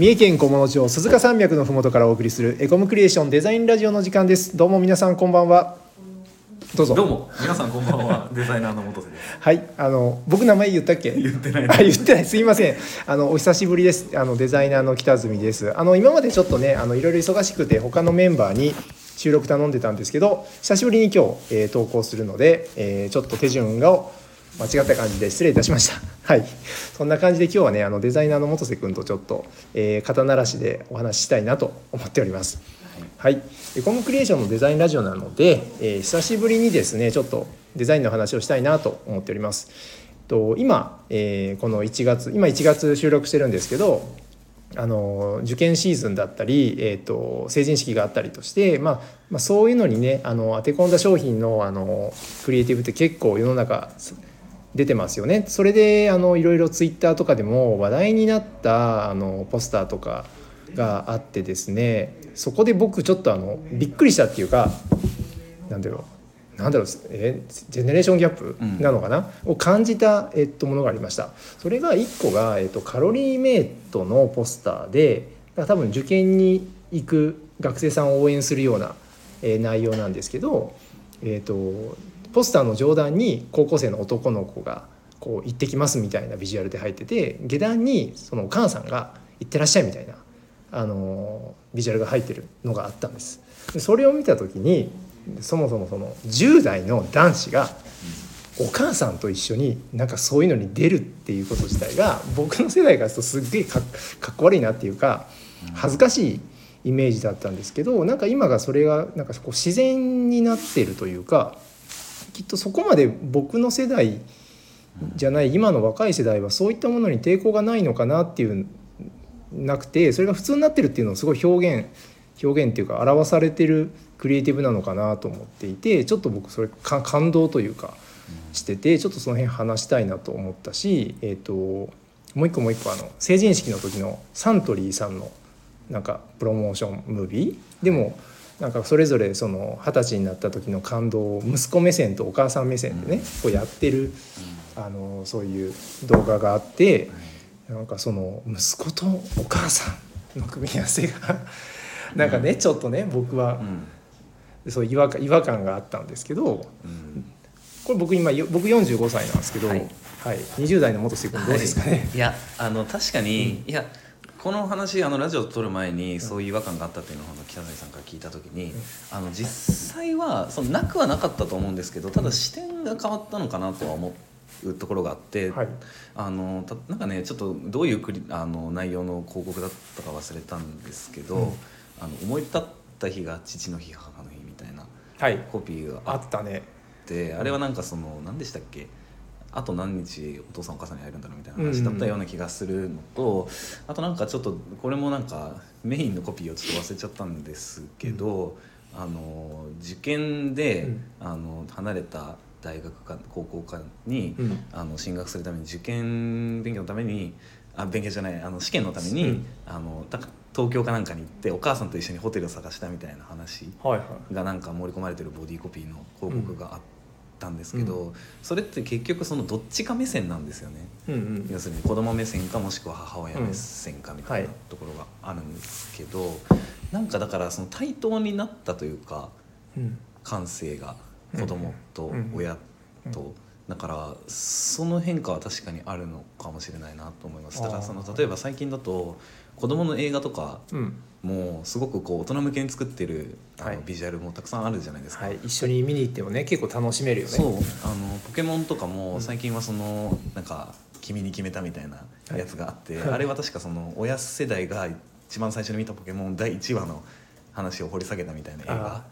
三重県菰野町鈴鹿山脈のふもとからお送りするエコムクリエーションデザインラジオの時間です。どうも皆さんこんばんは。どうぞ。どうも。皆さんこんばんは。デザイナーの元瀬です。はい。あの僕名前言ったっけ？言ってない。あ言ってない。すいません。あのお久しぶりです。あのデザイナーの北住です。あの今までちょっとねあのいろいろ忙しくて他のメンバーに収録頼んでたんですけど久しぶりに今日、えー投稿するので、えーちょっと手順が間違った感じで失礼いたしました。はい。そんな感じで今日はねあのデザイナーの元瀬君とちょっと、えー肩慣らしでお話ししたいなと思っております。はい、エコムクリエーションのデザインラジオなので、えー久しぶりにですねちょっとデザインの話をしたいなと思っております。と今、えーこの1月今1月収録してるんですけどあの受験シーズンだったり、えー、と成人式があったりとして、まあまあ、そういうのにねあの当て込んだ商品のあのクリエイティブって結構世の中出てますよね。それであのいろいろツイッターとかでも話題になったあのポスターとかがあってですねそこで僕ちょっとあのびっくりしたっていうかなんだろうなんだろうえジェネレーションギャップうん。なのかな、を感じた、えっと、ものがありました。それが1個が、えっと、カロリーメイトのポスターで多分受験に行く学生さんを応援するような、えー内容なんですけど、えっと、ポスターの上段に高校生の男の子がこう行ってきますみたいなビジュアルで入ってて下段にそのお母さんが行ってらっしゃいみたいなあのビジュアルが入ってるのがあったんです。でそれを見た時にそもそもその10代の男子がお母さんと一緒になんかそういうのに出るっていうこと自体が僕の世代からするとすっげえかっこ悪いなっていうか恥ずかしいイメージだったんですけどなんか今がそれがなんかこう自然になってるというかきっとそこまで僕の世代じゃない今の若い世代はそういったものに抵抗がないのかなっていうなくてそれが普通になってるっていうのをすごい表現表現っていうか表されてるクリエイティブなのかなと思っていてちょっと僕それか感動というかしててちょっとその辺話したいなと思ったし、えー、ともう一個もう一個あの成人式の時のサントリーさんのなんかプロモーションムービー。でもなんかそれぞれその二十歳になった時の感動を息子目線とお母さん目線でねこうやってるあのそういう動画があってなんかその息子とお母さんの組み合わせがなんかねちょっとね僕はうん。そう違和感違和感があったんですけどうん。これ僕今よ僕45歳なんですけど、ははい。い20代の元瀬君どうですかね、い。やあの確かに、いやこの話あのラジオを撮る前にそういう違和感があったっていうのを北谷さんから聞いた時に、あの実際はそのなくはなかったと思うんですけどただ視点が変わったのかなとは思うところがあって、はい。あのたなんかねちょっとどういうクリあの内容の広告だったか忘れたんですけど、うん。あの思い立った日が父の日母の日みたいなはい、コピーがあっあったね。てあれはなんかその何でしたっけ？あと何日お父さんお母さんに会えるんだろうみたいな話だったような気がするのと、あとなんかちょっとこれもなんかメインのコピーをちょっと忘れちゃったんですけど、あの受験で、うん。あの離れた大学か高校かに、うん。あの進学するために受験勉強のためにあ勉強じゃないあの試験のために、うん。あのた東京かなんかに行ってお母さんと一緒にホテルを探したみたいな話がなんか盛り込まれてるボディコピーの広告があったんですけど、それって結局そのどっちか目線なんですよね。うんうん。要するに子供目線かもしくは母親目線かみたいなはいところがあるんですけど、なんかだからその対等になったというかうん。感性が子供と親と、うん。だからその変化は確かにあるのかもしれないなと思います。だからその例えば最近だと子供の映画とかうん。もうすごくこう大人向けに作ってるあの、はい。ビジュアルもたくさんあるじゃないですか、はい、一緒に見に行ってもね結構楽しめるよね。そう。あのポケモンとかうんも最近はそのなんか「君に決めた」みたいなやつがあって、あれは確かその親世代が一番最初に見たポケモン第1話の話を掘り下げたみたいな映画。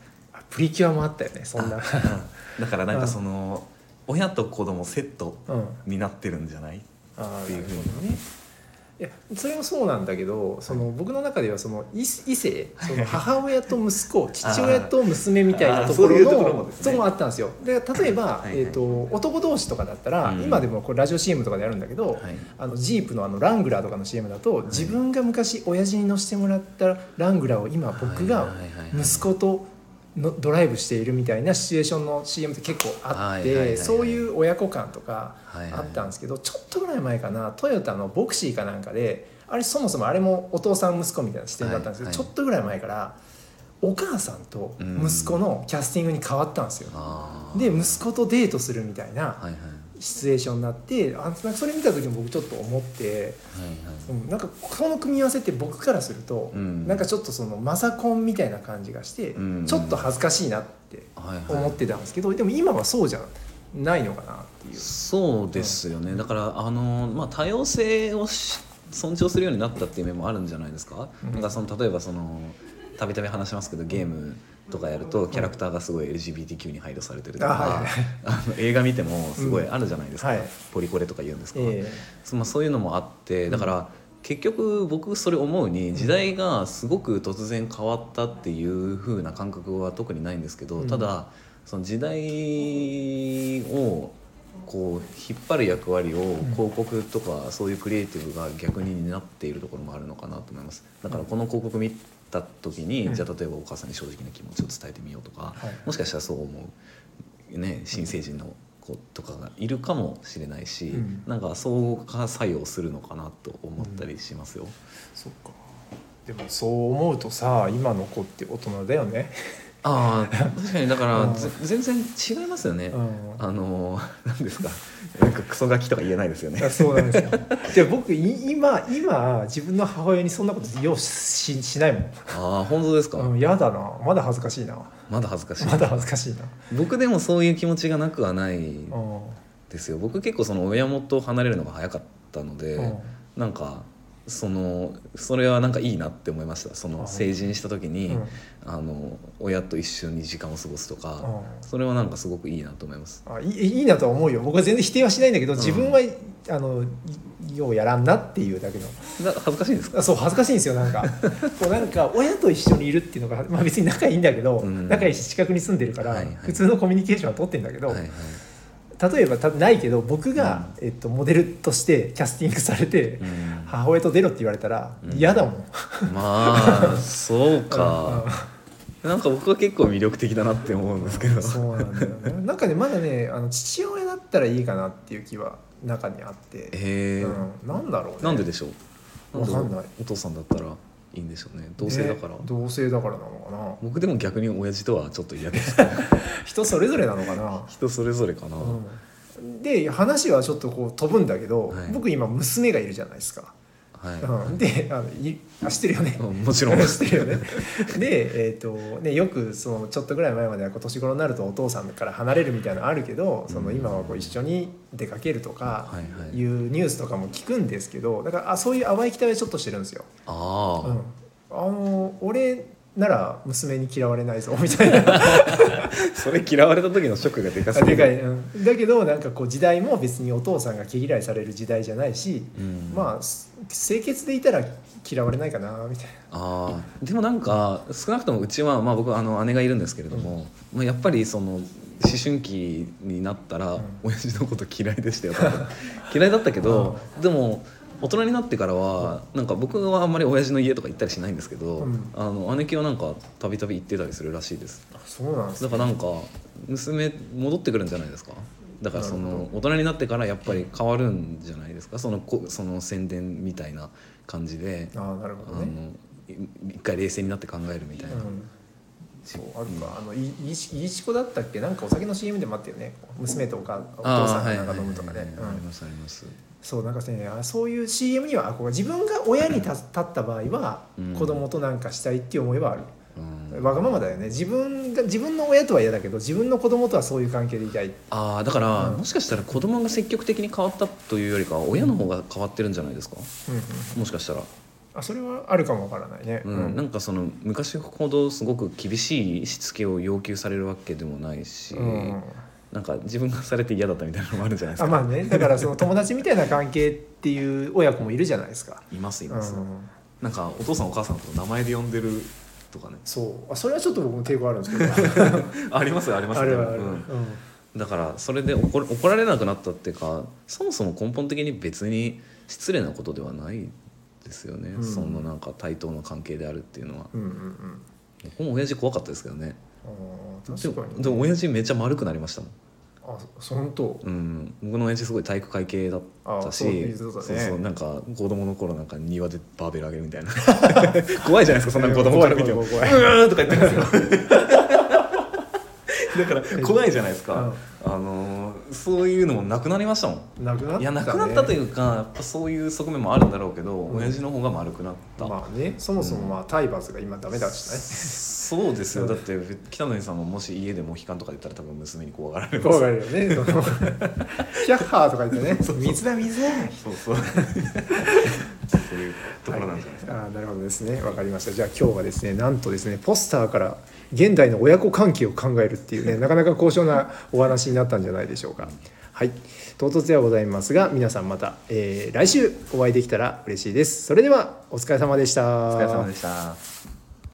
プリキュアもあったよねそんな。だからなんかその親と子供セットうん。になってるんじゃない？あっていうふうに。ねいやそれもそうなんだけどその僕の中ではその異 異性その母親と息子父親と娘みたいなところのそこもあったんですよ。で例えば、はい。はい。えー、と男同士とかだったら、うん。今でもこれラジオ CM とかでやるんだけど、はい。あのジープのあのラングラーとかの CM だと、自分が昔親父に乗せてもらったラングラーを今僕がはいはいはいはい。息子とのドライブしているみたいなシチュエーションの CM って結構あってそういう親子感とかあったんですけどちょっとぐらい前かなトヨタのボクシーかなんかであれそもそもあれもお父さん息子みたいな視点だったんですけど、はいちょっとぐらい前からお母さんと息子のキャスティングに変わったんですよ。で息子とデートするみたいなシチュエーションになってあなんかそれ見た時に僕ちょっと思って、はいはい。うん、なんかこの組み合わせって僕からすると、うん。なんかちょっとそのマザコンみたいな感じがして、うん。ちょっと恥ずかしいなってはいはい。思ってたんですけど、でも今はそうじゃないのかなっていう。そうですよね、だからあの、まあ、多様性をし尊重するようになったっていう面もあるんじゃないですか,、うん。なんかその例えばそのたびたび話しますけどゲームとかやるとキャラクターがすごい LGBTQ に配慮されてるとか、あ の映画見てもすごいあるじゃないですか、はい。ポリコレとか言うんですか、えそまあ、そういうのもあってだから、結局僕それ思うに時代がすごく突然変わったっていう風な感覚は特にないんですけど、うん。ただその時代をこう引っ張る役割を広告とかそういうクリエイティブが逆に担っているところもあるのかなと思います。だからこの広告見た時に、うん。じゃあ例えばお母さんに正直な気持ちを伝えてみようとか、はい。もしかしたらそう思う、ね、新成人の子とかがいるかもしれないし、うん。なんか相互作用するのかなと思ったりしますよ。そっか。でもそう思うとさ今の子って大人だよね。ああ確かにだから、全然違いますよね。うんあの何ですかなんかクソガキとか言えないですよねあ。そうなんですよ。で僕い今今自分の母親にそんなことようししないもん。ああ本当ですか、うん嫌だなまだ恥ずかしいなまだ恥ずかしい。まだ恥ずかしいな。僕でもそういう気持ちがなくはないうんですよ。僕結構その親元を離れるのが早かったので、うんなんかそのそれはなんかいいなって思いました。そのあ成人した時に、うん。あの親と一緒に時間を過ごすとか、うん。それはなんかすごくいいなと思います。あいいいいなとは思うよ。僕は全然否定はしないんだけど自分は、あのいようやらんなっていうだけの。な恥ずかしいんですか？あそう恥ずかしいんですよなんか。こうなんか親と一緒にいるっていうのが、まあ、別に仲いいんだけど、うん。仲いいし近くに住んでるから、はいはい。普通のコミュニケーションは取ってんだけど、はいはい例えばたないけど僕が、えっと、モデルとしてキャスティングされて、うん。母親と出ろって言われたらうん。嫌だもん。まあそうか。うん。なんか僕は結構魅力的だなって思うんですけど。そうなんだよね。なんかねまだねあの父親だったらいいかなっていう気は中にあって、へえ、うん、なんだろうね。なんででしょう？わかんない。お父さんだったら？いいんでしょうね同性だから、ね同性だからなのかな。僕でも逆に親父とはちょっと嫌です 人それぞれなのかな。人それぞれかな、うん、で話はちょっとこう飛ぶんだけど、はい僕今娘がいるじゃないですか。はい、うん、であのいあ知ってるよね。うんもちろん。知ってるよね。で、えーとね、よくそのちょっとぐらい前までは今年頃になるとお父さんから離れるみたいなのあるけどその今はこう一緒に出かけるとかいうニュースとかも聞くんですけどだからあそういう淡い期待はちょっとしてるんですよ。ああ、うん、あの俺なら娘に嫌われないぞみたいな それ嫌われた時のショックがでかすぎる。でかい、うん、だけどなんかこう時代も別にお父さんが毛嫌いされる時代じゃないし、うん。まあす清潔でいたら嫌われないかなみたいあーでもなんか少なくともうちは、まあ、僕あの姉がいるんですけれども、まあ、やっぱりその思春期になったら、うん。親父のこと嫌いでしたよ多分。嫌いだったけど、でも大人になってからはなんか僕はあんまり親父の家とか行ったりしないんですけど、うん。あの姉貴はなんかたびたび行ってたりするらしいです。なそうなんですだからなんか娘戻ってくるんじゃないですか？だからその大人になってからやっぱり変わるんじゃないですか？そのこその宣伝みたいな感じで。ああなるほあどね。のい一回冷静になって考えるみたいな、うん。そうあるかあのいいいちいちこだったっけ？なんかお酒の CM でもあったよね。娘とお母お父さんがなんか飲むとかね。ありますありますそうなんかねあそういう CM には憧れ自分が親に立立った場合は、うん。子供となんかしたいっていう思いはある、うん。わがままだよね。自分が自分の親とは嫌だけど自分の子供とはそういう関係でいたい。ああだから、うん。もしかしたら子供が積極的に変わったというよりかは親の方が変わってるんじゃないですか、うんうん。もしかしたら、あそれはあるかもわからない。ね、うん。なんかその昔ほどすごく厳しいしつけを要求されるわけでもないし、うんなんか自分がされて嫌だったみたいなのもあるんじゃないですか。あまあね。だからその友達みたいな関係っていう親子もいるじゃないですか、いますいうん。ます、なんかお父さんお母さんのこと名前で呼んでるとかね。そう。あそれはちょっと僕も抵抗あるんですけど。ありますありますあるある、ううん。ん。だからそれで怒る怒られなくなったっていうかそもそも根本的に別に失礼なことではないですよね、うん。そのなんか対等の関係であるっていうのは。うんうんうん。僕も親父怖かったですけどねあーでも確かに。でも親父めっちゃ丸くなりましたもん。あそ本当？うん、僕の親父すごい体育会系だったし。ね。そうそうなんか子供の頃なんか庭でバーベル上げるみたいな。怖いじゃないですかそんな子供から見ても「うーん」とか言ってるんですよだから怖いじゃないですか、あのーそういうのもなくなりましたもん。なくなった、ね、いやなくなったというかやっぱそういう側面もあるんだろうけど、親父の方が丸くなった、まあねそもそもまあ体罰が今ダメだしね、そうですよ。だって北野さんももし家でモヒカンとか言ったら多分娘に怖がられる怖がるよね。そのキャッハーとか言ってね。水だ水だ。そうそうそういうところなんじゃないですか、あーなるほどですね。わかりました。じゃあ今日はですねなんとですねポスターから現代の親子関係を考えるっていうね なかなか高尚なお話になったんじゃないでしょうか。はい。唐突ではございますが皆さんまた、えー来週お会いできたら嬉しいです。それではお疲れ様でした。お疲れ様でした